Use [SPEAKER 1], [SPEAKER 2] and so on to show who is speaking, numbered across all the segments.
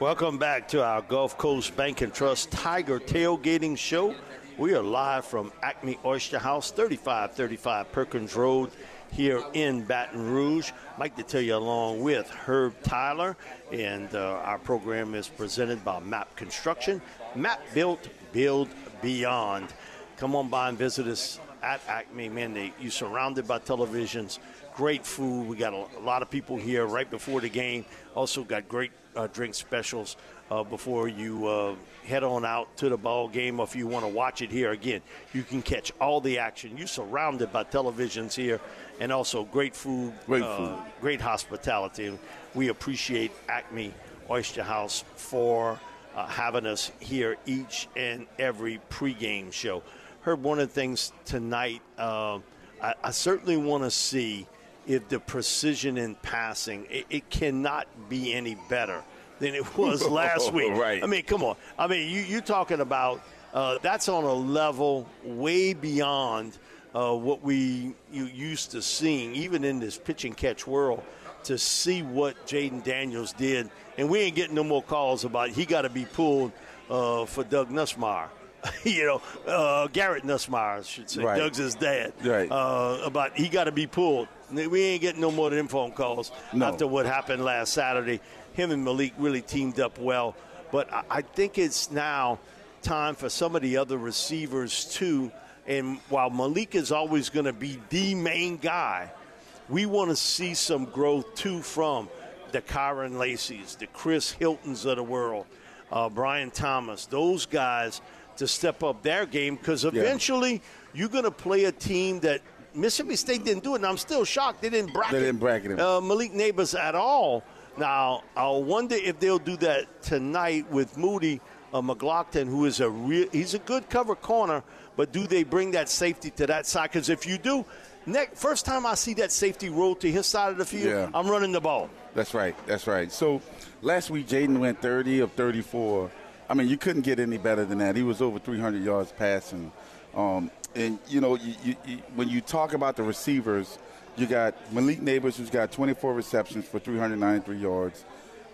[SPEAKER 1] Welcome back to our Gulf Coast Bank and Trust Tiger Tailgating Show. We are live from Acme Oyster House, 3535 Perkins Road here in Baton Rouge. I'd like to tell you along with Herb Tyler, and uh, our program is presented by MAP Construction. MAP Built, Build Beyond. Come on by and visit us at Acme. Man, they, you're surrounded by televisions, great food. We got a, a lot of people here right before the game. Also got great uh, drink specials uh, before you uh, head on out to the ball game. Or if you want to watch it here again, you can catch all the action. You're surrounded by televisions here, and also great food,
[SPEAKER 2] Great
[SPEAKER 1] uh,
[SPEAKER 2] food.
[SPEAKER 1] great hospitality. We appreciate Acme Oyster House for uh, having us here each and every pregame show. Heard one of the things tonight. Uh, I, I certainly want to see if the precision in passing it, it cannot be any better than it was last week.
[SPEAKER 2] Right.
[SPEAKER 1] I mean, come on. I mean, you you're talking about uh, that's on a level way beyond uh, what we you used to seeing, even in this pitch and catch world. To see what Jayden Daniels did, and we ain't getting no more calls about he got to be pulled uh, for Doug Nussmeier. you know, uh, Garrett Nussmeier, I should say.
[SPEAKER 2] Right.
[SPEAKER 1] Doug's his dad.
[SPEAKER 2] Right.
[SPEAKER 1] Uh, about he got to be pulled. We ain't getting no more of them phone calls
[SPEAKER 2] No.
[SPEAKER 1] after what happened last Saturday. Him and Malik really teamed up well. But I, I think it's now time for some of the other receivers too. And while Malik is always going to be the main guy, we want to see some growth too from the Kyren Lacy's, the Chris Hiltons of the world, uh, Brian Thomas, those guys to step up their game because eventually you're going to play a team that Mississippi State didn't do it, and I'm still shocked they didn't bracket,
[SPEAKER 2] They didn't bracket him.
[SPEAKER 1] Uh, Malik Nabers at all. Now, I wonder if they'll do that tonight with Moody uh, McGlothern, who is a real, he's a good cover corner, but do they bring that safety to that side? Because if you do, next, first time I see that safety roll to his side of the field,
[SPEAKER 2] Yeah.
[SPEAKER 1] I'm running the ball.
[SPEAKER 2] That's right. That's right. So last week, Jayden went 30 of 34. I mean, you couldn't get any better than that. He was over 300 yards passing. Um, and, you know, you, you, you, when you talk about the receivers, you got Malik Nabers, who's got 24 receptions for 393 yards.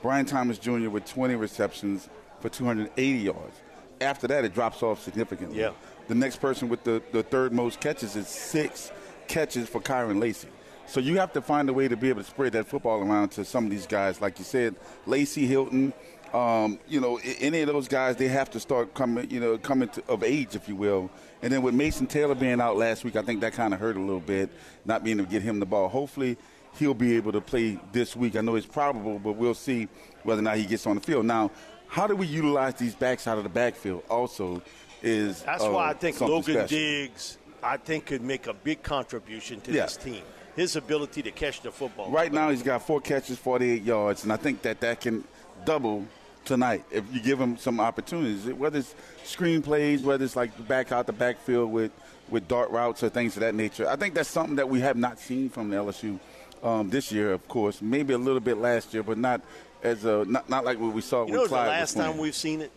[SPEAKER 2] Brian Thomas Jr. with 20 receptions for 280 yards. After that, it drops off significantly.
[SPEAKER 1] Yeah.
[SPEAKER 2] The next person with the, the third most catches is six catches for Kyren Lacy. So you have to find a way to be able to spread that football around to some of these guys, like you said, Lacy Hilton. Um, you know, any of those guys, they have to start coming, you know, coming to, of age, if you will. And then with Mason Taylor being out last week, I think that kind of hurt a little bit, not being able to get him the ball. Hopefully, he'll be able to play this week. I know it's probable, but we'll see whether or not he gets on the field. Now, how do we utilize these backs out of the backfield? Also, is
[SPEAKER 1] That's
[SPEAKER 2] uh,
[SPEAKER 1] why I think Logan
[SPEAKER 2] special.
[SPEAKER 1] Diggs, I think, could make a big contribution to
[SPEAKER 2] Yeah.
[SPEAKER 1] this team. His ability to catch the football.
[SPEAKER 2] Right now, he's got four catches, 48 yards, and I think that that can double tonight if you give him some opportunities. Whether it's screenplays, whether it's like back out the backfield with, with dart routes or things of that nature. I think that's something that we have not seen from the LSU um, this year, of course. Maybe a little bit last year, but not as a not, not like what we saw
[SPEAKER 1] You know, the last time we've seen it,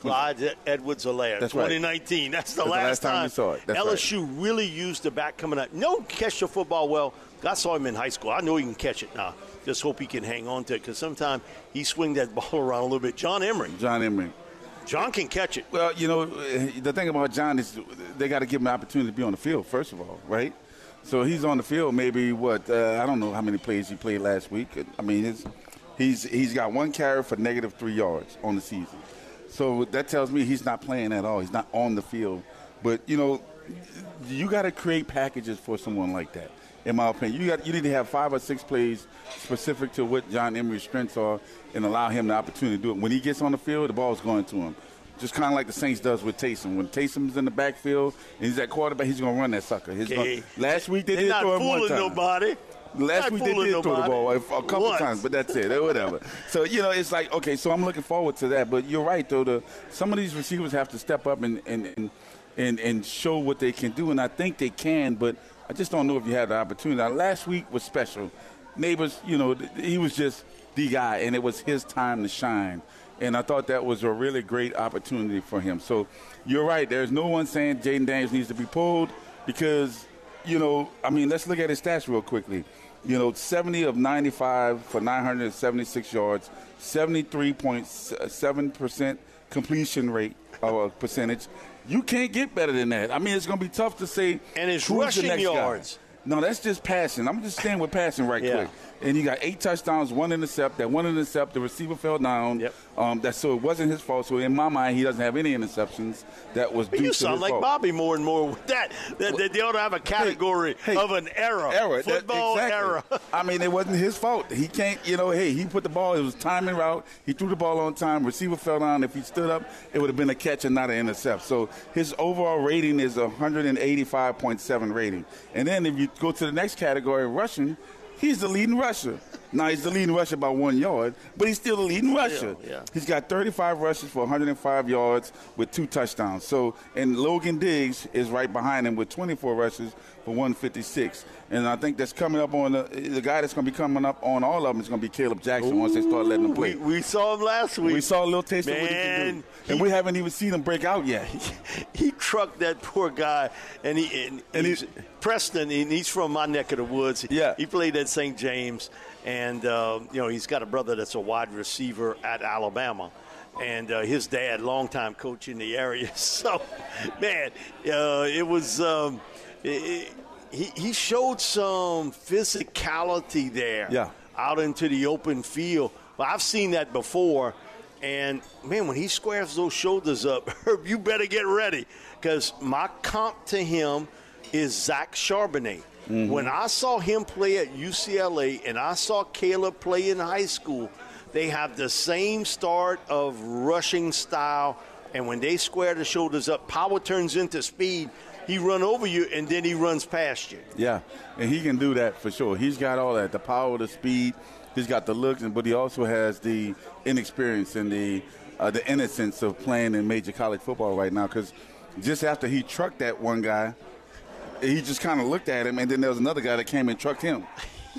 [SPEAKER 1] Clyde Edwards-Helaire,
[SPEAKER 2] That's right.
[SPEAKER 1] 2019. That's the
[SPEAKER 2] That's the
[SPEAKER 1] last,
[SPEAKER 2] last time we saw it. That's right.
[SPEAKER 1] LSU really used the back coming up. No, catch the football well. I saw him in high school. I know he can catch it now. Just hope he can hang on to it because sometimes he swing that ball around a little bit. John Emery,
[SPEAKER 2] John Emery.
[SPEAKER 1] John can catch it.
[SPEAKER 2] Well, you know, the thing about John is they got to give him an opportunity to be on the field, first of all, right? So he's on the field maybe, what, uh, I don't know how many plays he played last week. I mean, his, he's, he's got one carry for negative three yards on the season. So that tells me he's not playing at all. He's not on the field. But, you know, you got to create packages for someone like that. In my opinion. You got you need to have five or six plays specific to what John Emery's strengths are, and allow him the opportunity to do it. When he gets on the field, the ball's going to him. Just kind of like the Saints does with Taysom. When Taysom's in the backfield and he's at quarterback, he's going to run that sucker.
[SPEAKER 1] Okay.
[SPEAKER 2] Gonna, last week they
[SPEAKER 1] They're
[SPEAKER 2] did throw him one
[SPEAKER 1] fooling
[SPEAKER 2] time.
[SPEAKER 1] nobody.
[SPEAKER 2] Last
[SPEAKER 1] Not
[SPEAKER 2] week they did throw the ball a, a couple
[SPEAKER 1] Once.
[SPEAKER 2] times, but that's it, whatever. So you know, it's like okay. So I'm looking forward to that. But you're right, though. The some of these receivers have to step up and and and and, and show what they can do, and I think they can. But I just don't know if you had the opportunity. Now, last week was special. Nabers, you know, he was just the guy, and it was his time to shine. And I thought that was a really great opportunity for him. So you're right. There's no one saying Jayden Daniels needs to be pulled because you know, I mean, let's look at his stats real quickly. You know, 70 of 95 for 976 yards, 73.7% completion rate or percentage. You can't get better than that. I mean, it's going to be tough to say.
[SPEAKER 1] And it's
[SPEAKER 2] who's
[SPEAKER 1] rushing
[SPEAKER 2] next guy.
[SPEAKER 1] yards.
[SPEAKER 2] No, that's just passing. I'm just staying with passing right
[SPEAKER 1] Yeah.
[SPEAKER 2] quick. And he got eight touchdowns, one intercept. That one intercept, the receiver fell down.
[SPEAKER 1] Yep.
[SPEAKER 2] Um, that so it wasn't his fault. So in my mind, he doesn't have any interceptions. That was due
[SPEAKER 1] you
[SPEAKER 2] to
[SPEAKER 1] sound
[SPEAKER 2] his
[SPEAKER 1] like
[SPEAKER 2] fault.
[SPEAKER 1] Bobby more and more with that. That, that they ought to have a category
[SPEAKER 2] hey,
[SPEAKER 1] of an error.
[SPEAKER 2] Error. That-
[SPEAKER 1] Football
[SPEAKER 2] exactly.
[SPEAKER 1] error.
[SPEAKER 2] I mean, it wasn't his fault. He can't, you know, hey, he put the ball, it was timing route. He threw the ball on time. Receiver fell down. If he stood up, it would have been a catch and not an intercept. So his overall rating is a 185.7 rating. And then if you go to the next category, rushing, he's the leading rusher. Now he's the leading rusher by one yard, but he's still the leading rusher.
[SPEAKER 1] yeah.
[SPEAKER 2] He's got 35 rushes for 105 yards with two touchdowns. So, and Logan Diggs is right behind him with 24 rushes for 156. And I think that's coming up on the, the guy that's going to be coming up on all of them is going to be Kaleb Jackson once they start letting him play.
[SPEAKER 1] We, we saw him last week.
[SPEAKER 2] We saw a little taste of what he can do, and
[SPEAKER 1] he-
[SPEAKER 2] we haven't even seen him break out yet.
[SPEAKER 1] he trucked that poor guy, and he and,
[SPEAKER 2] And
[SPEAKER 1] he's,
[SPEAKER 2] he-
[SPEAKER 1] Preston, and he's from my neck of the woods.
[SPEAKER 2] Yeah.
[SPEAKER 1] he played at St. James, and uh, you know he's got a brother that's a wide receiver at Alabama. And uh, his dad, longtime coach in the area. So, man, uh, it was. Um, it, he, he showed some physicality there
[SPEAKER 2] Yeah.
[SPEAKER 1] out into the open field. Well, I've seen that before. And man, when he squares those shoulders up, Herb, you better get ready because my comp to him is Zach Charbonnet. When I saw him play at UCLA and I saw Kaleb play in high school, they have the same start of rushing style. And when they square the shoulders up, power turns into speed. He run over you and then he runs past you.
[SPEAKER 2] Yeah, and he can do that for sure. He's got all that the power, the speed. He's got the looks, but he also has the inexperience and the uh, the innocence of playing in major college football right now. Because just after he trucked that one guy, he just kind of looked at him, and then there was another guy that came and trucked him,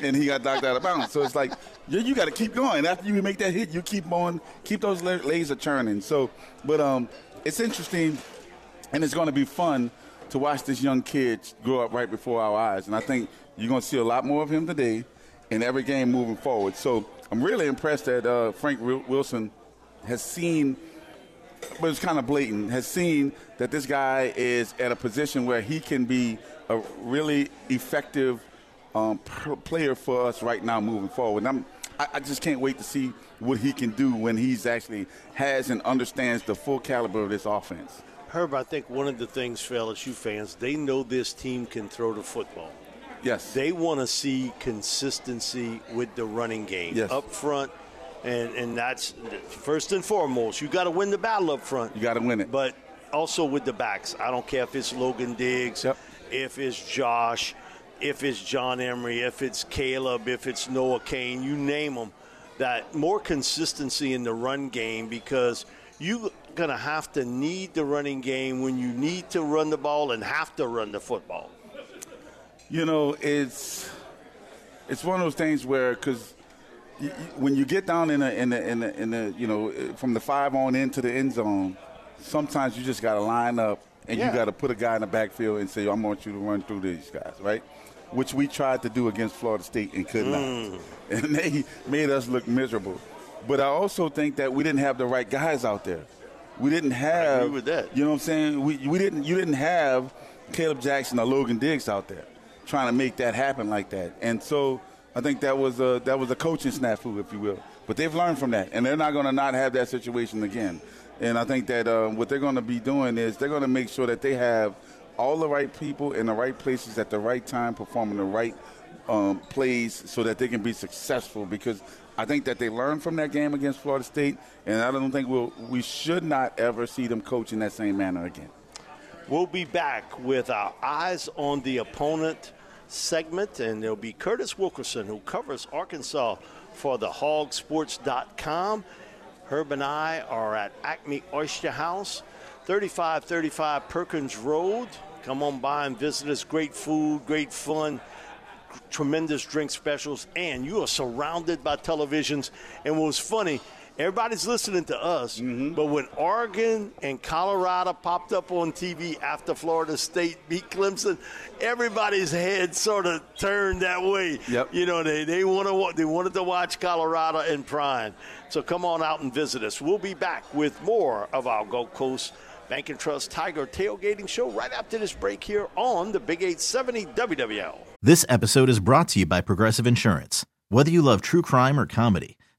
[SPEAKER 2] and he got knocked out of bounds. So it's like you, you got to keep going. After you make that hit, you keep on, keep those laser churning. So, but um, it's interesting, and it's going to be fun to watch this young kid grow up right before our eyes. And I think you're going to see a lot more of him today in every game moving forward. So I'm really impressed that uh, Frank Wilson has seen but it's kind of blatant, has seen that this guy is at a position where he can be a really effective um, player for us right now moving forward. And I'm, I, I just can't wait to see what he can do when he's actually has and understands the full caliber of this offense.
[SPEAKER 1] Herb, I think one of the things for LSU fans, they know this team can throw the football.
[SPEAKER 2] Yes.
[SPEAKER 1] They want to see consistency with the running game
[SPEAKER 2] Yes.
[SPEAKER 1] up front, and and that's first and foremost. You got to win the battle up front.
[SPEAKER 2] You gotta win it.
[SPEAKER 1] but also with the backs. I don't care if it's Logan Diggs,
[SPEAKER 2] Yep.
[SPEAKER 1] if it's Josh, if it's John Emery, if it's Kaleb, if it's Noah Cain, you name them. That more consistency in the run game because you're going to have to need the running game when you need to run the ball and have to run the football.
[SPEAKER 2] You know, it's it's one of those things where because when you get down in a in the in the in the you know eh, from the five on into the end zone, sometimes you just got to line up and
[SPEAKER 1] Yeah.
[SPEAKER 2] you got to put a guy in the backfield and say, "I want you to run through these guys," right? Which we tried to do against Florida State and could not, mm. and they made us look miserable. But I also think that we didn't have the right guys out there. We didn't have.
[SPEAKER 1] agree with that.
[SPEAKER 2] You know what I'm saying? We, we didn't. You didn't have Kaleb Jackson or Logan Diggs out there trying to make that happen like that. And so I think that was a that was a coaching snafu, if you will. But they've learned from that, and they're not going to not have that situation again. And I think that uh, what they're going to be doing is they're going to make sure that they have all the right people in the right places at the right time, performing the right um, plays so that they can be successful. Because I think that they learned from that game against Florida State, and I don't think we'll, we should not ever see them coach in that same manner again.
[SPEAKER 1] We'll be back with our eyes on the opponent segment, and there'll be Curtis Wilkerson, who covers Arkansas for the hawgsports.com. Herb and I are at Acme Oyster House, 3535 Perkins Road. Come on by and visit us. Great food, great fun, tremendous drink specials, and you are surrounded by televisions. And what was funny, everybody's listening to us, mm-hmm. but when Oregon and Colorado popped up on TV after Florida State beat Clemson, everybody's head sort of turned that way.
[SPEAKER 2] Yep.
[SPEAKER 1] You know, they they want to they wanted to watch Colorado and Prime. So come on out and visit us. We'll be back with more of our Gulf Coast Bank and Trust Tiger Tailgating Show right after this break here on the Big 870 WWL.
[SPEAKER 3] This episode is brought to you by Progressive Insurance. Whether you love true crime or comedy,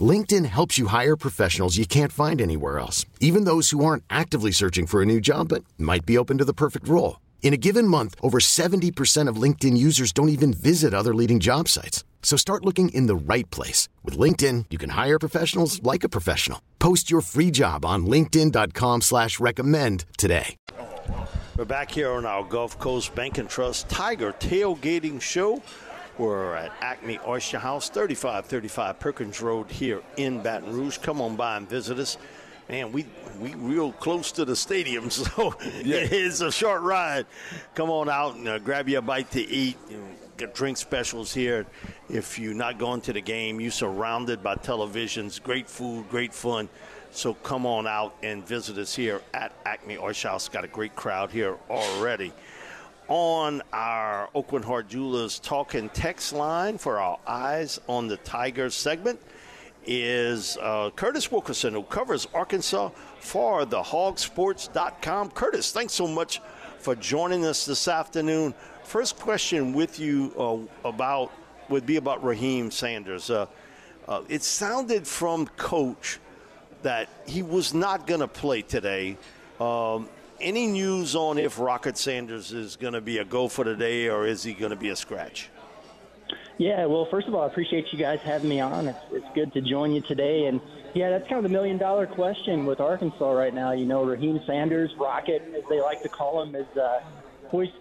[SPEAKER 4] LinkedIn helps you hire professionals you can't find anywhere else, even those who aren't actively searching for a new job but might be open to the perfect role. In a given month, over 70% of LinkedIn users don't even visit other leading job sites. So start looking in the right place. With LinkedIn, you can hire professionals like a professional. Post your free job on linkedin.com slash recommend today.
[SPEAKER 1] We're back here on our Gulf Coast Bank and Trust Tiger Tailgating Show. We're at Acme Oyster House, 3535 Perkins Road here in Baton Rouge. Come on by and visit us. Man, we we real close to the stadium, so yeah. it is a short ride. Come on out and uh, grab you a bite to eat. You know, get drink specials here. If you're not going to the game, you're surrounded by televisions. Great food, great fun. So come on out and visit us here at Acme Oyster House. Got a great crowd here already on our Aucoin Hart Jewelers talk and text line for our Eyes on the Tigers segment is uh, Curtis Wilkerson, who covers Arkansas for the hawgsports.com. Curtis, thanks so much for joining us this afternoon. First question with you uh, about would be about Raheem Sanders. Uh, uh it sounded from coach that he was not going to play today. Um, any news on if Rocket Sanders is going to be a go for today or is he going to be a scratch?
[SPEAKER 5] Yeah, well, first of all, I appreciate you guys having me on. It's, it's good to join you today. And yeah, that's kind of the million dollar question with Arkansas right now. You know, Raheem Sanders, Rocket, as they like to call him, is uh,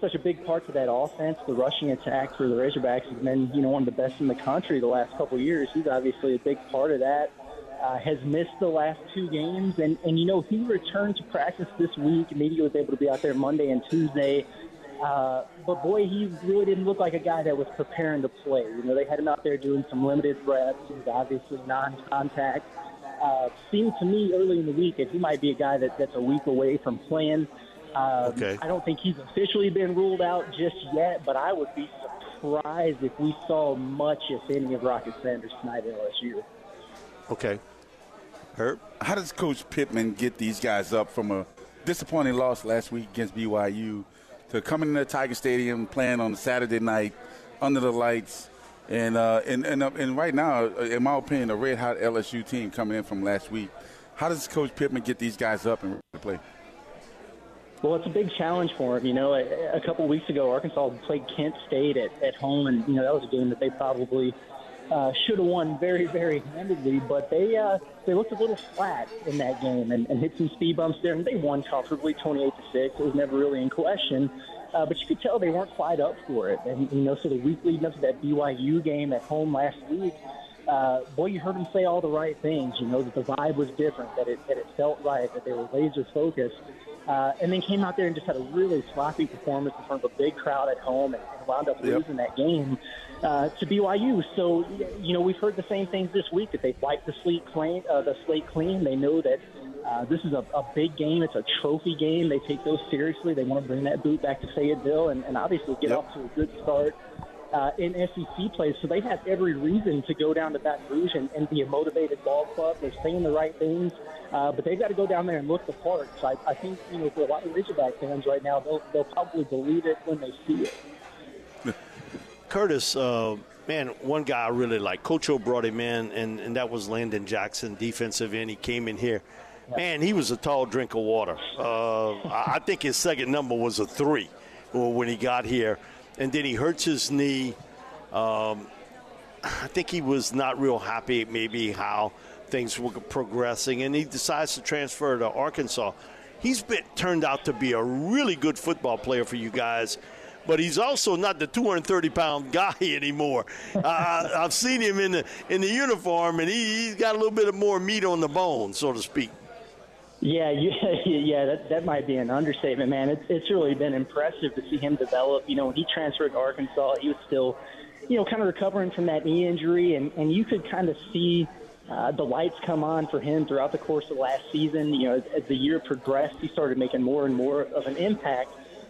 [SPEAKER 5] such a big part to that offense. The rushing attack for the Razorbacks has been, you know, one of the best in the country the last couple of years. He's obviously a big part of that uh, has missed the last two games, and and you know he returned to practice this week. Immediately was able to be out there Monday and Tuesday. Uh, but boy, he really didn't look like a guy that was preparing to play. You know, they had him out there doing some limited reps. He's obviously non-contact. Uh, seemed to me early in the week that he might be a guy that, that's a week away from playing. Um,
[SPEAKER 1] okay.
[SPEAKER 5] I don't think he's officially been ruled out just yet, but I would be surprised if we saw much, if any, of Rocket Sanders tonight at LSU.
[SPEAKER 1] Okay. Herb?
[SPEAKER 2] How does Coach Pittman get these guys up from a disappointing loss last week against BYU to coming into Tiger Stadium, playing on a Saturday night under the lights, and uh, and, and, uh, and right now, uh, in my opinion, a red hot LSU team coming in from last week. How does Coach Pittman get these guys up and play?
[SPEAKER 5] Well, it's a big challenge for him. You know, a, a couple weeks ago, Arkansas played Kent State at, at home, and you know that was a game that they probably uh, should have won very, very handedly, but they uh, they looked a little flat in that game and, and hit some speed bumps there, and they won comfortably, 28 to six. It was never really in question, uh, but you could tell they weren't quite up for it. And you know, so the week leading up to that BYU game at home last week, uh, boy, you heard him say all the right things. You know that the vibe was different, that it that it felt right, that they were laser focused, uh, and then came out there and just had a really sloppy performance in front of a big crowd at home, and, and wound up
[SPEAKER 2] Yep.
[SPEAKER 5] losing that game uh, to BYU. So, you know, we've heard the same things this week that they've wiped the slate clean. Uh, the slate clean. They know that uh, this is a, a big game. It's a trophy game. They take those seriously. They want to bring that boot back to Fayetteville and, and obviously get
[SPEAKER 2] Yep.
[SPEAKER 5] off to a good start uh, in SEC play. So they have every reason to go down to Baton Rouge and, and be a motivated ball club. They're saying the right things, uh, but they've got to go down there and look the part. So I, I think, you know, for a lot of Razorback fans right now, they'll, they'll probably believe it when they see it.
[SPEAKER 1] Curtis, uh, man, one guy I really like. Coach O brought him in, and, and that was Landon Jackson, defensive end. He came in here. Man, he was a tall drink of water. Uh, I think his second number was a three when he got here. And then he hurts his knee. Um, I think he was not real happy, maybe, how things were progressing, and he decides to transfer to Arkansas. He's been turned out to be a really good football player for you guys, but he's also not the 230 pound guy anymore. uh, I've seen him in the in the uniform, and he, he's got a little bit of more meat on the bone, so to speak.
[SPEAKER 5] Yeah, you, yeah, that that might be an understatement, man. It's it's really been impressive to see him develop. You know, when he transferred to Arkansas, he was still, you know, kind of recovering from that knee injury, and and you could kind of see. Uh, the lights come on for him throughout the course of last season. You know, as, as the year progressed, he started making more and more of an impact.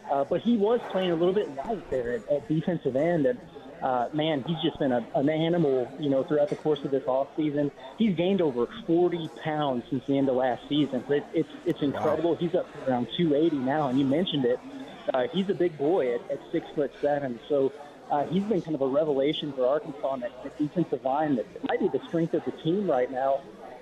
[SPEAKER 5] Uh, but he was playing a little bit light there at, at defensive end, and uh, man, he's just been a, an animal, you know, throughout the course of this off season. He's gained over 40 pounds since the end of last season. So it, it's it's incredible. He's up to around 280 now, and you mentioned it. Uh, he's a big boy at, at six foot seven. So uh, he's been kind of a revelation for Arkansas on that, that defensive line that might be the strength of the team right now.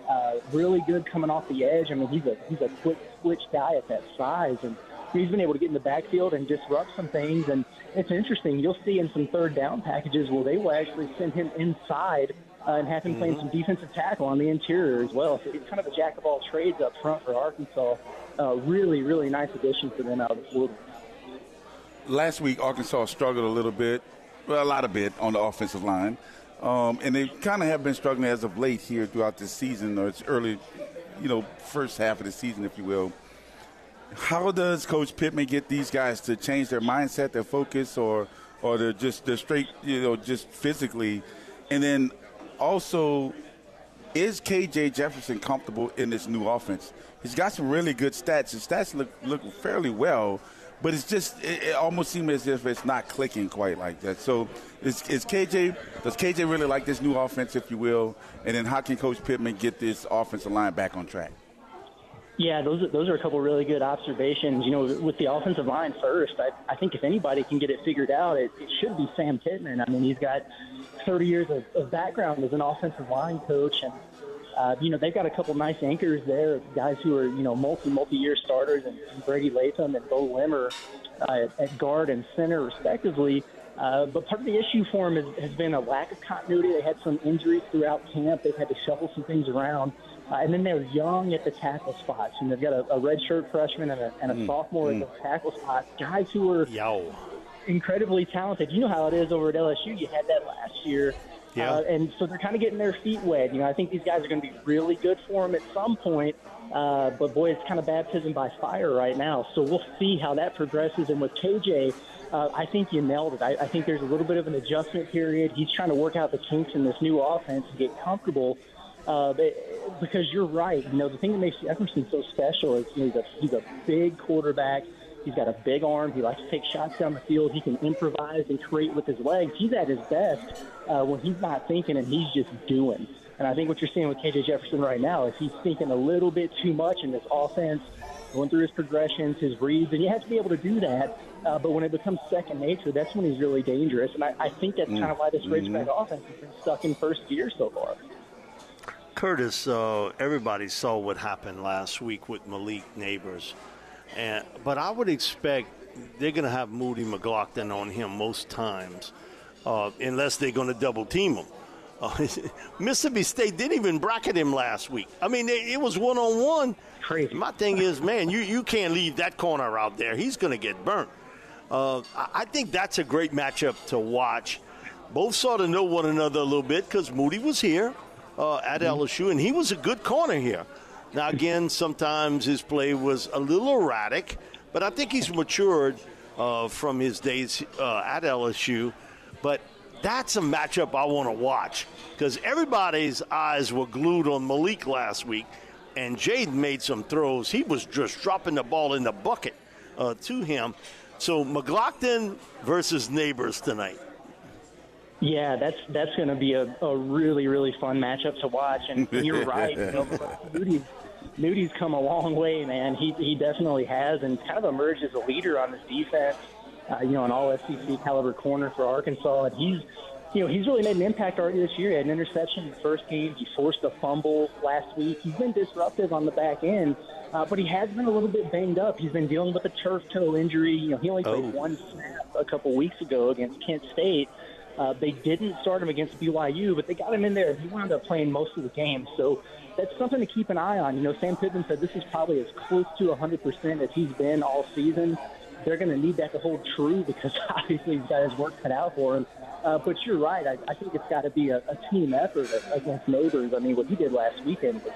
[SPEAKER 5] Uh, really good coming off the edge. I mean, he's a he's a quick switch guy at that size, and he's been able to get in the backfield and disrupt some things. And it's interesting. You'll see in some third down packages where they will actually send him inside uh, and have him playing some defensive tackle on the interior as well. So he's kind of a jack of all trades up front for Arkansas. Uh, really, really nice addition for them out of the
[SPEAKER 2] last week Arkansas struggled a little bit, well, a lot of bit on the offensive line, um, and they kind of have been struggling as of late here throughout this season, or it's early, you know, first half of the season, if you will. How does Coach Pittman get these guys to change their mindset, their focus, or or they're just they're straight, you know, just physically, and then also is KJ Jefferson comfortable in this new offense? He's got some really good stats. His stats look look fairly well, but it's just it, it almost seems as if it's not clicking quite like that. So is, is KJ does KJ really like this new offense, if you will? And then how can Coach Pittman get this offensive line back on track?
[SPEAKER 5] Yeah, those are, those are a couple really good observations. You know, with the offensive line first, I, I think if anybody can get it figured out, it, it should be Sam Pittman. I mean, he's got 30 years of, of background as an offensive line coach, and uh, you know they've got a couple nice anchors there, guys who are you know multi multi year starters, and, and Brady Latham and Beaux Limmer uh, at, at guard and center respectively. Uh, but part of the issue for him has, has been a lack of continuity. They had some injuries throughout camp. They've had to shuffle some things around. Uh, and then they're young at the tackle spots. And they've got a, a redshirt freshman and a, and a sophomore at the tackle spot. Guys who are
[SPEAKER 1] Yo.
[SPEAKER 5] incredibly talented. You know how it is over at LSU. You had that last year.
[SPEAKER 1] Yeah.
[SPEAKER 5] Uh, and so they're kind of getting their feet wet. You know, I think these guys are going to be really good for them at some point. Uh, but boy, it's kind of baptism by fire right now. So we'll see how that progresses. And with KJ, uh, I think you nailed it. I, I think there's a little bit of an adjustment period. He's trying to work out the kinks in this new offense and get comfortable. Uh, because you're right. You know, the thing that makes Jefferson so special is you know, he's a he's a big quarterback. He's got a big arm. He likes to take shots down the field. He can improvise and create with his legs. He's at his best uh, when he's not thinking and he's just doing. And I think what you're seeing with KJ Jefferson right now is he's thinking a little bit too much in this offense, going through his progressions, his reads, and you have to be able to do that. Uh, but when it becomes second nature, that's when he's really dangerous. And I, I think that's kind of why this Ridgeback offense has been stuck in first gear so far.
[SPEAKER 1] Curtis, uh, everybody saw what happened last week with Malik Nabers, and but I would expect they're going to have Moody McGlothern on him most times, uh, unless they're going to double team him. Uh, Mississippi State didn't even bracket him last week. I mean, they, it was one on one.
[SPEAKER 5] Crazy.
[SPEAKER 1] My thing is, man, you, you can't leave that corner out there. He's going to get burnt. Uh, I, I think that's a great matchup to watch both sort of know one another a little bit because Moody was here uh, at mm-hmm. LSU, and he was a good corner here. Now, again, sometimes his play was a little erratic, but I think he's matured uh, from his days uh, at LSU. But that's a matchup I want to watch because everybody's eyes were glued on Malik last week, and Jayden made some throws. He was just dropping the ball in the bucket uh, to him. So McGlothern versus Nabers tonight.
[SPEAKER 5] Yeah, that's that's going to be a, a really really fun matchup to watch, and you're right. You know, Moody's come a long way, man. He he definitely has, and kind of emerged as a leader on this defense. Uh, you know, an All SEC caliber corner for Arkansas, and he's you know, he's really made an impact already this year. He had an interception in the first game. He forced a fumble last week. He's been disruptive on the back end, uh, but he has been a little bit banged up. He's been dealing with a turf toe injury. You know, he only played oh. one snap a couple weeks ago against Kent State. Uh, they didn't start him against BYU, but they got him in there. He wound up playing most of the game. So that's something to keep an eye on. You know, Sam Pittman said this is probably as close to 100% as he's been all season. They're going to need that to hold true because obviously he's got his work cut out for him. Uh, but you're right. I, I think it's got to be a, a team effort against Nabers. I mean, what he did last weekend was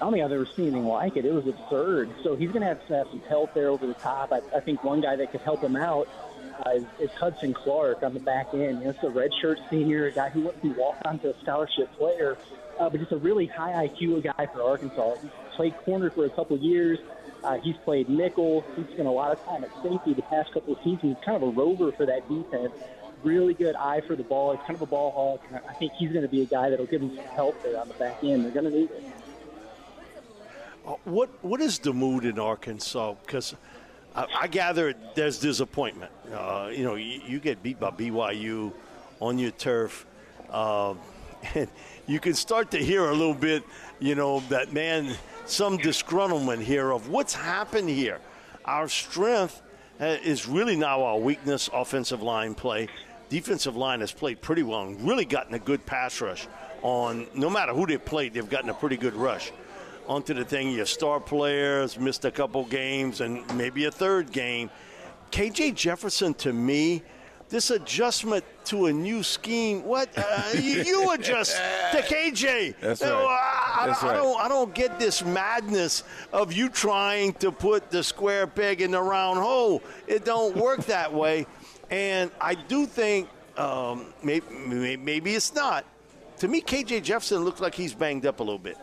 [SPEAKER 5] I don't think I've ever seen anything like it. It was absurd. So he's going to have to have some help there over the top. I, I think one guy that could help him out uh, is, is Hudson Clark on the back end. You know, it's a redshirt senior, a guy who wants to walk onto a scholarship player, uh, but just a really high IQ guy for Arkansas. He's played corner for a couple of years. Uh, he's played nickel. He's spent a lot of time at safety the past couple of seasons. Kind of a rover for that defense really good eye for the ball. He's kind of a ball hawk. And I think he's going to be a guy that'll give them some help there on the back end. They're going to need it.
[SPEAKER 1] Uh, what what is the mood in Arkansas? Because I, I, gather there's disappointment. Uh, you know, you, you, get beat by BYU on your turf, uh, and you can start to hear a little bit. You know that man, some disgruntlement here of what's happened here. Our strength uh, is really now our weakness, offensive line play defensive line has played pretty well and really gotten a good pass rush on no matter who they've played, they've gotten a pretty good rush. Onto the thing, your star players missed a couple games and maybe a third game. KJ Jefferson, to me, this adjustment to a new scheme. What uh, you, you, adjust to KJ?
[SPEAKER 2] That's right. I,
[SPEAKER 1] That's I, I, don't. I don't get this madness of you trying to put the square peg in the round hole. It don't work that way. And I do think um, maybe, maybe it's not. To me, KJ Jefferson looks like he's banged up a little bit.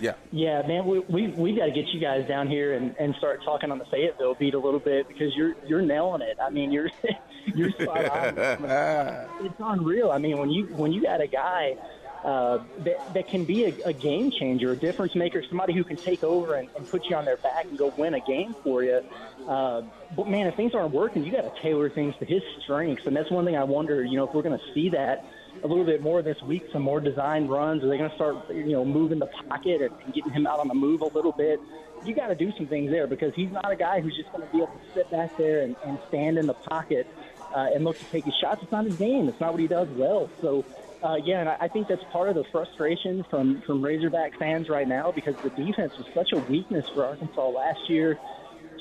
[SPEAKER 2] Yeah.
[SPEAKER 5] Yeah, man, we we, we got to get you guys down here and, and start talking on the Fayetteville beat a little bit because you're you're nailing it. I mean, you're you're spot on. it's unreal. I mean, when you when you got a guy uh, that, that can be a, a game changer, a difference maker, somebody who can take over and, and put you on their back and go win a game for you. Uh, but man, if things aren't working, you got to tailor things to his strengths, and that's one thing I wonder. You know, if we're going to see that a little bit more this week, some more designed runs, are they going to start, you know, moving the pocket and, and getting him out on the move a little bit? You got to do some things there because he's not a guy who's just going to be able to sit back there and, and stand in the pocket uh, and look to take his shots. It's not his game. It's not what he does well. So uh, yeah, and I think that's part of the frustration from from Razorback fans right now because the defense was such a weakness for Arkansas last year.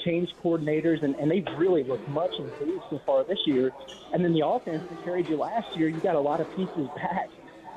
[SPEAKER 5] Changed coordinators, and, and they've really looked much improved so far this year. And then the offense that carried you last year, you got a lot of pieces back.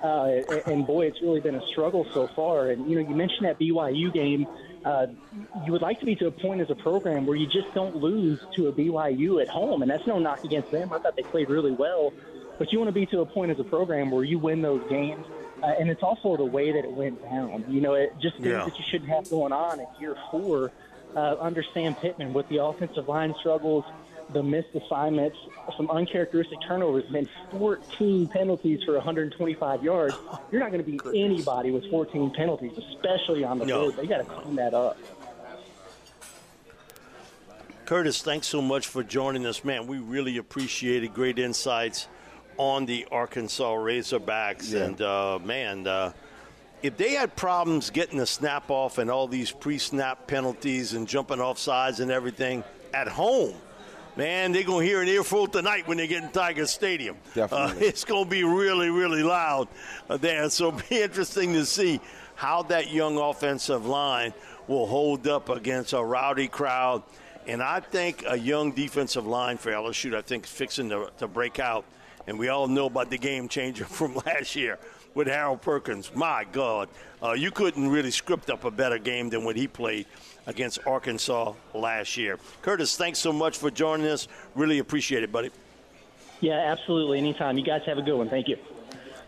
[SPEAKER 5] Uh, and, and boy, it's really been a struggle so far. And you know, you mentioned that BYU game. Uh, you would like to be to a point as a program where you just don't lose to a BYU at home, and that's no knock against them. I thought they played really well but you want to be to a point as a program where you win those games. Uh, and it's also the way that it went down. You know, it just things yeah. that you shouldn't have going on in year four uh, under Sam Pittman with the offensive line struggles, the missed assignments, some uncharacteristic turnovers, and then 14 penalties for 125 yards. You're not going to beat anybody with 14 penalties, especially on the no. road. They got to clean that up.
[SPEAKER 1] Curtis, thanks so much for joining us, man. We really appreciate it. Great insights on the Arkansas Razorbacks. Yeah. And, uh, man, uh, if they had problems getting the snap off and all these pre snap penalties and jumping off sides and everything at home, man, they're going to hear an earful tonight when they get in Tiger Stadium.
[SPEAKER 2] Definitely.
[SPEAKER 1] Uh, it's going to be really, really loud uh, there. So it'll be interesting to see how that young offensive line will hold up against a rowdy crowd. And I think a young defensive line for LSU, I think, fixing to, to break out And we all know about the game changer from last year with Harold Perkins. My God, uh, you couldn't really script up a better game than what he played against Arkansas last year. Curtis, thanks so much for joining us. Really appreciate it, buddy.
[SPEAKER 5] Yeah, absolutely. Anytime. You guys have a good one. Thank you.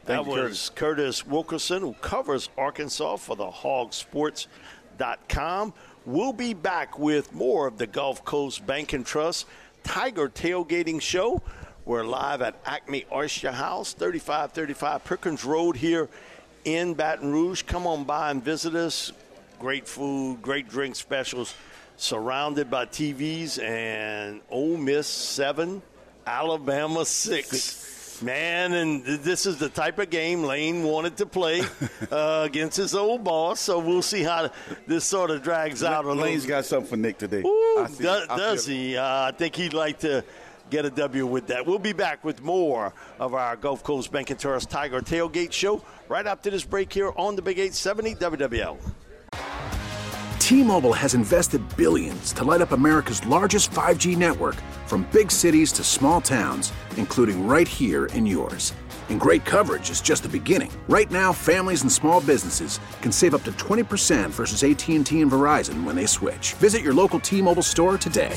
[SPEAKER 1] That was Curtis Wilkerson, who covers Arkansas for the hawgsports.com. We'll be back with more of the Gulf Coast Bank and Trust Tiger Tailgating Show. We're live at Acme Oyster House, 3535 Perkins Road here in Baton Rouge. Come on by and visit us. Great food, great drink specials, surrounded by TVs, and Ole Miss 7, Alabama 6. Six. Man, and this is the type of game Lane wanted to play uh, against his old boss. So we'll see how this sort of drags out.
[SPEAKER 2] Lane's got something for Nick today.
[SPEAKER 1] Ooh, do, does he? Uh, I think he'd like to get a W with that. We'll be back with more of our Gulf Coast Bank and Trust Tiger Tailgate Show right after this break here on the Big 870 WWL.
[SPEAKER 6] T-Mobile has invested billions to light up America's largest 5G network from big cities to small towns, including right here in yours. And great coverage is just the beginning. Right now, families and small businesses can save up to 20% versus AT&T and Verizon when they switch. Visit your local T-Mobile store today.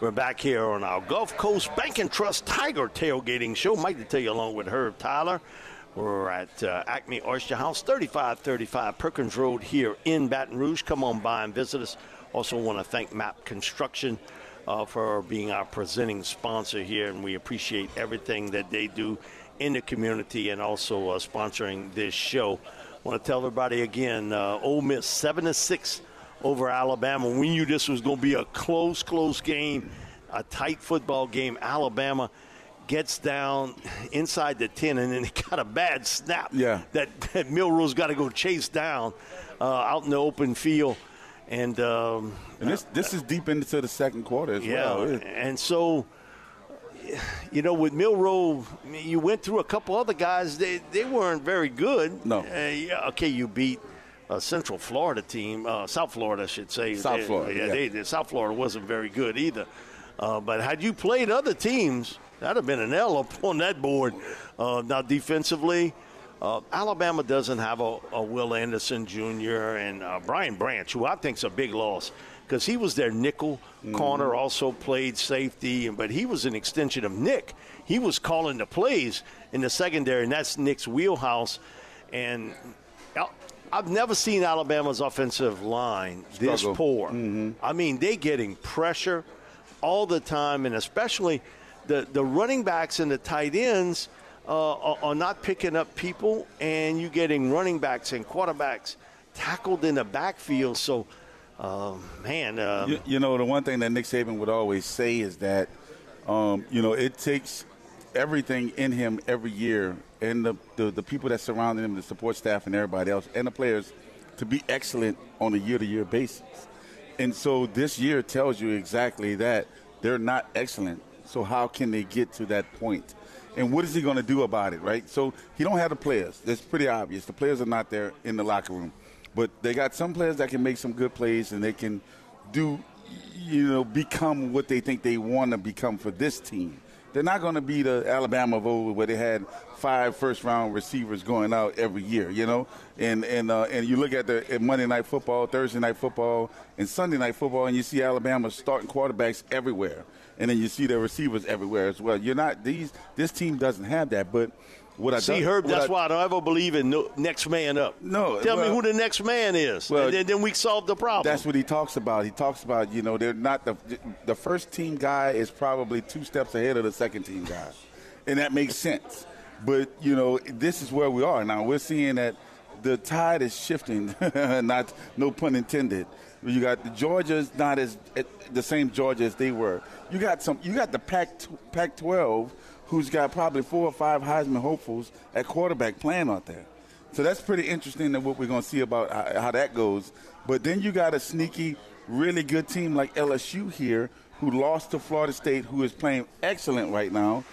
[SPEAKER 1] We're back here on our Gulf Coast Bank and Trust Tiger Tailgating Show. Mike Detillier along with Herb Tyler. We're at uh, Acme Oyster House, 3535 Perkins Road here in Baton Rouge. Come on by and visit us. Also want to thank MAP Construction uh, for being our presenting sponsor here, and we appreciate everything that they do in the community and also uh, sponsoring this show. want to tell everybody again, uh, Ole Miss 7 to 6 over Alabama. We knew this was going to be a close, close game, a tight football game. Alabama gets down inside the 10, and then it got a bad snap
[SPEAKER 2] yeah.
[SPEAKER 1] that, that Milroe's got to go chase down uh, out in the open field. And, um,
[SPEAKER 2] and this, this is deep into the second quarter as
[SPEAKER 1] yeah,
[SPEAKER 2] well.
[SPEAKER 1] And so, you know, with Milroe, you went through a couple other guys. They, they weren't very good.
[SPEAKER 2] No.
[SPEAKER 1] Uh, okay, you beat a Central Florida team, uh, South Florida, I should say.
[SPEAKER 2] South
[SPEAKER 1] they,
[SPEAKER 2] Florida,
[SPEAKER 1] yeah.
[SPEAKER 2] yeah.
[SPEAKER 1] They, South Florida wasn't very good either. Uh, but had you played other teams, that'd have been an L up on that board. Uh, now, defensively, uh, Alabama doesn't have a, a, Will Anderson Jr. and uh, Brian Branch, who I think is a big loss because he was their nickel mm-hmm. corner, also played safety, but he was an extension of Nick. He was calling the plays in the secondary, and that's Nick's wheelhouse. And I've never seen Alabama's offensive line this poor.
[SPEAKER 2] Mm-hmm.
[SPEAKER 1] I mean, they're getting pressure all the time, and especially the the running backs and the tight ends uh, are, are, not picking up people, and you're getting running backs and quarterbacks tackled in the backfield. So, uh, man, uh,
[SPEAKER 2] you, you, know the one thing that Nick Saban would always say is that um, you know it takes everything in him every year and the, the, the people that surround him, the support staff and everybody else, and the players to be excellent on a year-to-year basis. And so this year tells you exactly that they're not excellent. So how can they get to that point? And what is he going to do about it, right? So he don't have the players. That's pretty obvious. The players are not there in the locker room. But they got some players that can make some good plays and they can do, you know, become what they think they want to become for this team They're not going to be the Alabama of old where they had five first round receivers going out every year, you know. And and uh, and you look at the at Monday night football, Thursday night football, and Sunday night football, and you see Alabama starting quarterbacks everywhere, and then you see their receivers everywhere as well. You're not these. This team doesn't have that, but. What I
[SPEAKER 1] See, Herb, that's
[SPEAKER 2] I-
[SPEAKER 1] why I don't ever believe in no, next man up.
[SPEAKER 2] No,
[SPEAKER 1] Tell me who the next man is,
[SPEAKER 2] Well,
[SPEAKER 1] and then, then we solve the problem.
[SPEAKER 2] That's what he talks about. He talks about, you know, they're not the the first team guy is probably two steps ahead of the second team guy, and that makes sense. But you know, this is where we are now. We're seeing that the tide is shifting. not no pun intended. You got the Georgia's not as the same Georgia as they were. You got some. You got the Pac Pac 12, who's got probably four or five Heisman hopefuls at quarterback playing out there. So that's pretty interesting that what we're going to see about how, that goes. But then you got a sneaky, really good team like LSU here who lost to Florida State, who is playing excellent right now,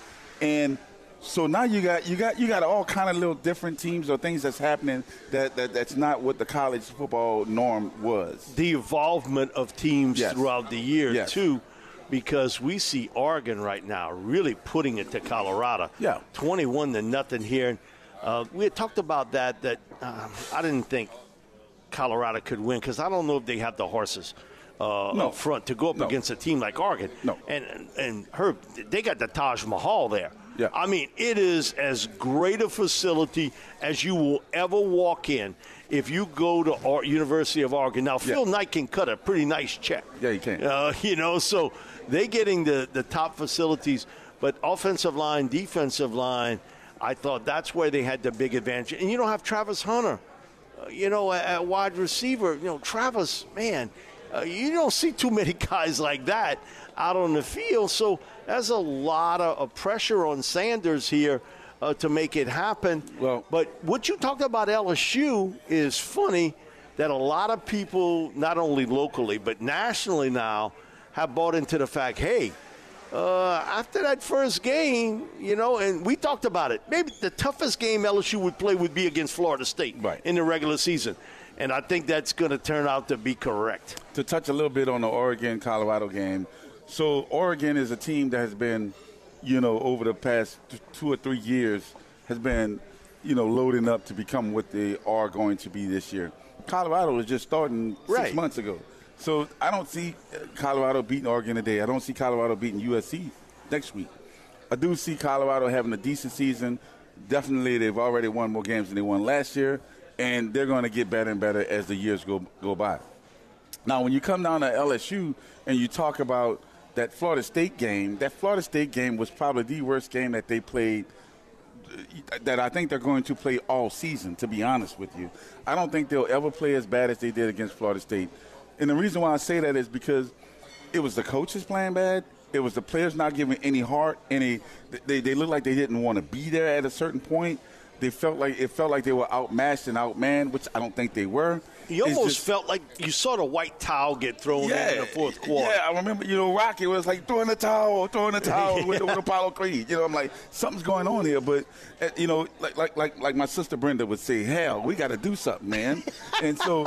[SPEAKER 2] and so now you got you got you got all kind of little different teams or things that's happening that, that that's not what the college football norm was.
[SPEAKER 1] the involvement of teams
[SPEAKER 2] Yes.
[SPEAKER 1] throughout the year
[SPEAKER 2] Yes.
[SPEAKER 1] too, because we see Oregon right now really putting it to Colorado.
[SPEAKER 2] Yeah.
[SPEAKER 1] twenty-one to nothing here. Uh, we had talked about that. That um, I didn't think Colorado could win because I don't know if they have the horses. Uh,
[SPEAKER 2] No.
[SPEAKER 1] up front to go up
[SPEAKER 2] No.
[SPEAKER 1] against a team like Oregon.
[SPEAKER 2] No.
[SPEAKER 1] And and Herb, they got the Taj Mahal there.
[SPEAKER 2] Yeah.
[SPEAKER 1] I mean, it is as great a facility as you will ever walk in if you go to University of Oregon. Now, Phil Knight can cut a pretty nice check.
[SPEAKER 2] Yeah, he can.
[SPEAKER 1] Uh, you know, so they getting the, the top facilities, but offensive line, defensive line, I thought that's where they had the big advantage. And you don't have Travis Hunter, uh, you know, at, wide receiver. You know, Travis, man, uh, you don't see too many guys like that out on the field. So there's a lot of, of pressure on Sanders here uh, to make it happen.
[SPEAKER 2] Well-
[SPEAKER 1] but what you talked about LSU is funny that a lot of people, not only locally but nationally now, have bought into the fact, hey, uh, after that first game, you know, and we talked about it. Maybe the toughest game LSU would play would be against Florida State
[SPEAKER 2] Right.
[SPEAKER 1] in the regular season, and I think that's going to turn out to be correct.
[SPEAKER 2] to touch a little bit on the Oregon Colorado game. So Oregon is a team that has been, you know, over the past t- two or three years has been, you know, loading up to become what they are going to be this year. Colorado was just starting
[SPEAKER 1] Right.
[SPEAKER 2] six months ago. So I don't see uh, Colorado beating Oregon today. I don't see Colorado beating USC next week. I do see Colorado having a decent season. Definitely, they've already won more games than they won last year, and they're going to get better and better as the years go go by. Now, when you come down to LSU and you talk about that Florida State game, that Florida State game was probably the worst game that they played that I think they're going to play all season, to be honest with you. I don't think they'll ever play as bad as they did against Florida State. And the reason why I say that is because it was the coaches playing bad. It was the players not giving any heart, any. They, they looked like they didn't want to be there at a certain point. They felt like it felt like they were outmatched and outmanned, which I don't think they were.
[SPEAKER 1] You almost
[SPEAKER 2] just-
[SPEAKER 1] felt like you saw the white towel get thrown in in the fourth quarter.
[SPEAKER 2] yeah, I remember, you know, Rocky was like throwing the towel, throwing the towel with, with Apollo Creed. You know, I'm like, something's going on here. But, uh, you know, like, like, like, like my sister Brenda would say, hell, we got to do something, man. and so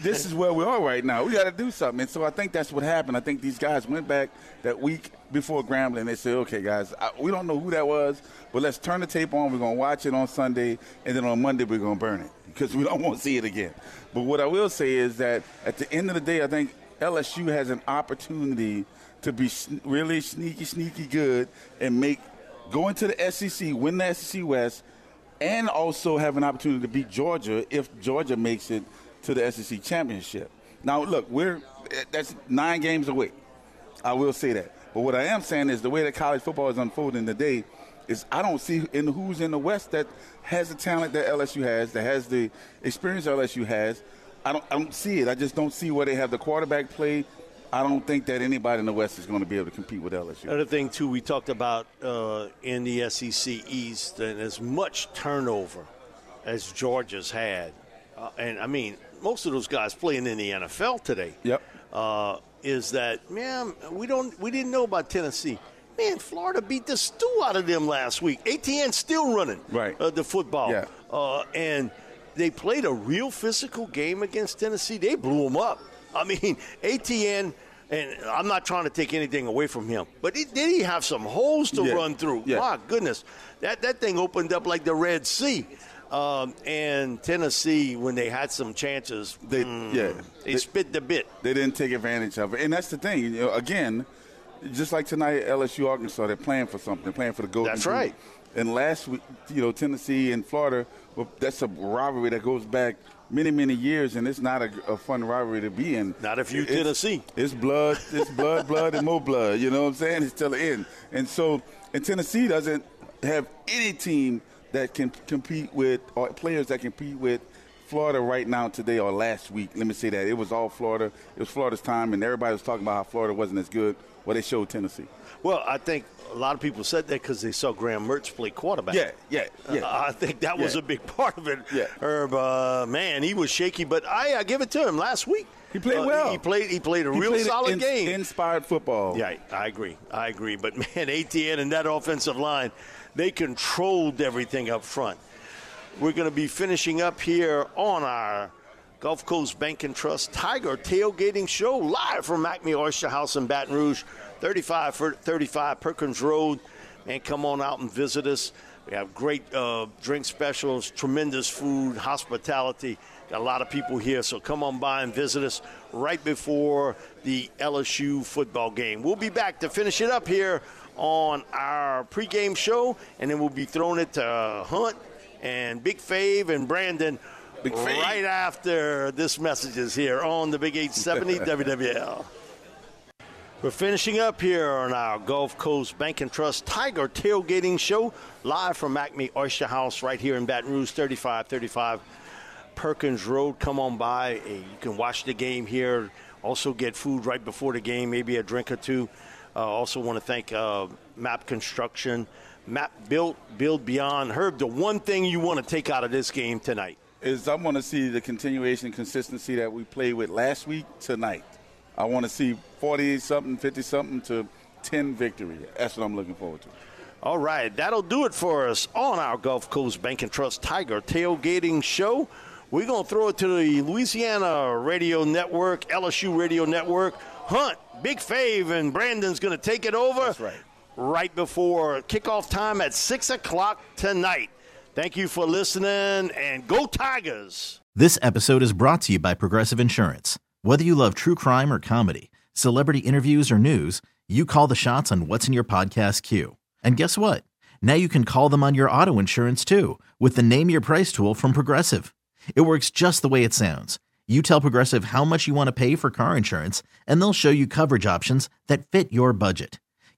[SPEAKER 2] this is where we are right now. We got to do something. And so I think that's what happened. I think these guys went back that week before Grambling. They said, okay, guys, I, we don't know who that was, but let's turn the tape on. We're going to watch it on Sunday, and then on Monday, we're going to burn it because we don't want to see it again. But what I will say is that at the end of the day, I think LSU has an opportunity to be really sneaky, sneaky good and make go into the SEC, win the SEC West, and also have an opportunity to beat Georgia if Georgia makes it to the SEC championship. Now, look, we're eh, that's nine games away. I will say that. But what I am saying is the way that college football is unfolding today is I don't see in who's in the West that has the talent that LSU has, that has the experience that LSU has. I don't, I don't see it. I just don't see where they have the quarterback play. I don't think that anybody in the West is going to be able to compete with LSU.
[SPEAKER 1] Another thing too, we talked about uh, in the SEC East, and as much turnover as Georgia's had, uh, and I mean most of those guys playing in the NFL today.
[SPEAKER 2] Yep.
[SPEAKER 1] Uh, is that man? We don't, we didn't know about Tennessee. Man, Florida beat the stew out of them last week. Etienne still running
[SPEAKER 2] Right.
[SPEAKER 1] uh, the football.
[SPEAKER 2] Yeah.
[SPEAKER 1] Uh, and they played a real physical game against Tennessee. They blew them up. I mean, Etienne And I'm not trying to take anything away from him, but he, did he have some holes to
[SPEAKER 2] Yeah.
[SPEAKER 1] run through?
[SPEAKER 2] Yeah.
[SPEAKER 1] My goodness, that that thing opened up like the Red Sea. Um, and Tennessee, when they had some chances,
[SPEAKER 2] They,
[SPEAKER 1] mm,
[SPEAKER 2] yeah,
[SPEAKER 1] they,
[SPEAKER 2] they-
[SPEAKER 1] spit the bit.
[SPEAKER 2] They didn't take advantage of it, and that's the thing. You know, again, just like tonight, LSU Arkansas, they're playing for something. They're playing for the golden.
[SPEAKER 1] That's
[SPEAKER 2] Boot.
[SPEAKER 1] right.
[SPEAKER 2] And last week, you know, Tennessee and Florida, well, that's a rivalry that goes back many, many years, and it's not a, a fun rivalry to be in.
[SPEAKER 1] Not if you
[SPEAKER 2] It's-
[SPEAKER 1] Tennessee.
[SPEAKER 2] It's blood, it's blood, blood, and more blood. You know what I'm saying? It's till the end. And so, and Tennessee doesn't have any team that can compete with, or players that compete with Florida right now, today, or last week. Let me say that. It was all Florida. It was Florida's time, and everybody was talking about how Florida wasn't as good. Well, they showed Tennessee.
[SPEAKER 1] Well, I think a lot of people said that because they saw Graham Mertz play quarterback.
[SPEAKER 2] Yeah, yeah, yeah.
[SPEAKER 1] Uh, I think that was
[SPEAKER 2] Yeah.
[SPEAKER 1] a big part of it.
[SPEAKER 2] Yeah.
[SPEAKER 1] Herb, uh, man, he was shaky, but I, I give it to him last week.
[SPEAKER 2] He played
[SPEAKER 1] Uh,
[SPEAKER 2] well.
[SPEAKER 1] He played. He played a
[SPEAKER 2] He
[SPEAKER 1] real
[SPEAKER 2] played
[SPEAKER 1] solid
[SPEAKER 2] in-
[SPEAKER 1] game.
[SPEAKER 2] Inspired football.
[SPEAKER 1] Yeah, I agree. I agree. But man, Etienne and that offensive line, they controlled everything up front. We're going to be finishing up here on our Gulf Coast Bank and Trust Tiger Tailgating Show live from Acme Oyster House in Baton Rouge, 35 for 35 Perkins Road. Man, come on out and visit us. We have great uh, drink specials, tremendous food, hospitality. Got a lot of people here, so come on by and visit us right before the LSU football game. We'll be back to finish it up here on our pregame show, and then we'll be throwing it to Hunt and Big Fave and Brandon
[SPEAKER 2] Big Fave.
[SPEAKER 1] right after this message is here on the Big 870 WWL. We're finishing up here on our Gulf Coast Bank and Trust Tiger Tailgating Show, live from Acme Oyster House right here in Baton Rouge, 3535 Perkins Road. Come on by. Uh, You can watch the game here. Also get food right before the game, maybe a drink or two. Uh, also want to thank uh, MAPP Construction, MAPP Built, Build Beyond. Herb, the one thing you want to take out of this game tonight.
[SPEAKER 2] is I want to see the continuation consistency that we played with last week tonight. I want to see 40 something, 50 something to 10 victory. That's what I'm looking forward to.
[SPEAKER 1] All right, that'll do it for us on our Gulf Coast Bank and Trust Tiger Tailgating Show. We're going to throw it to the Louisiana Radio Network, LSU Radio Network. Hunt, Big Fave, and Brandon's going to take it over.
[SPEAKER 2] That's right.
[SPEAKER 1] Right before kickoff time at 6 o'clock tonight. Thank you for listening, and go Tigers!
[SPEAKER 3] This episode is brought to you by Progressive Insurance. Whether you love true crime or comedy, celebrity interviews or news, you call the shots on what's in your podcast queue. And guess what? Now you can call them on your auto insurance too with the Name Your Price tool from Progressive. It works just the way it sounds. You tell Progressive how much you want to pay for car insurance, and they'll show you coverage options that fit your budget.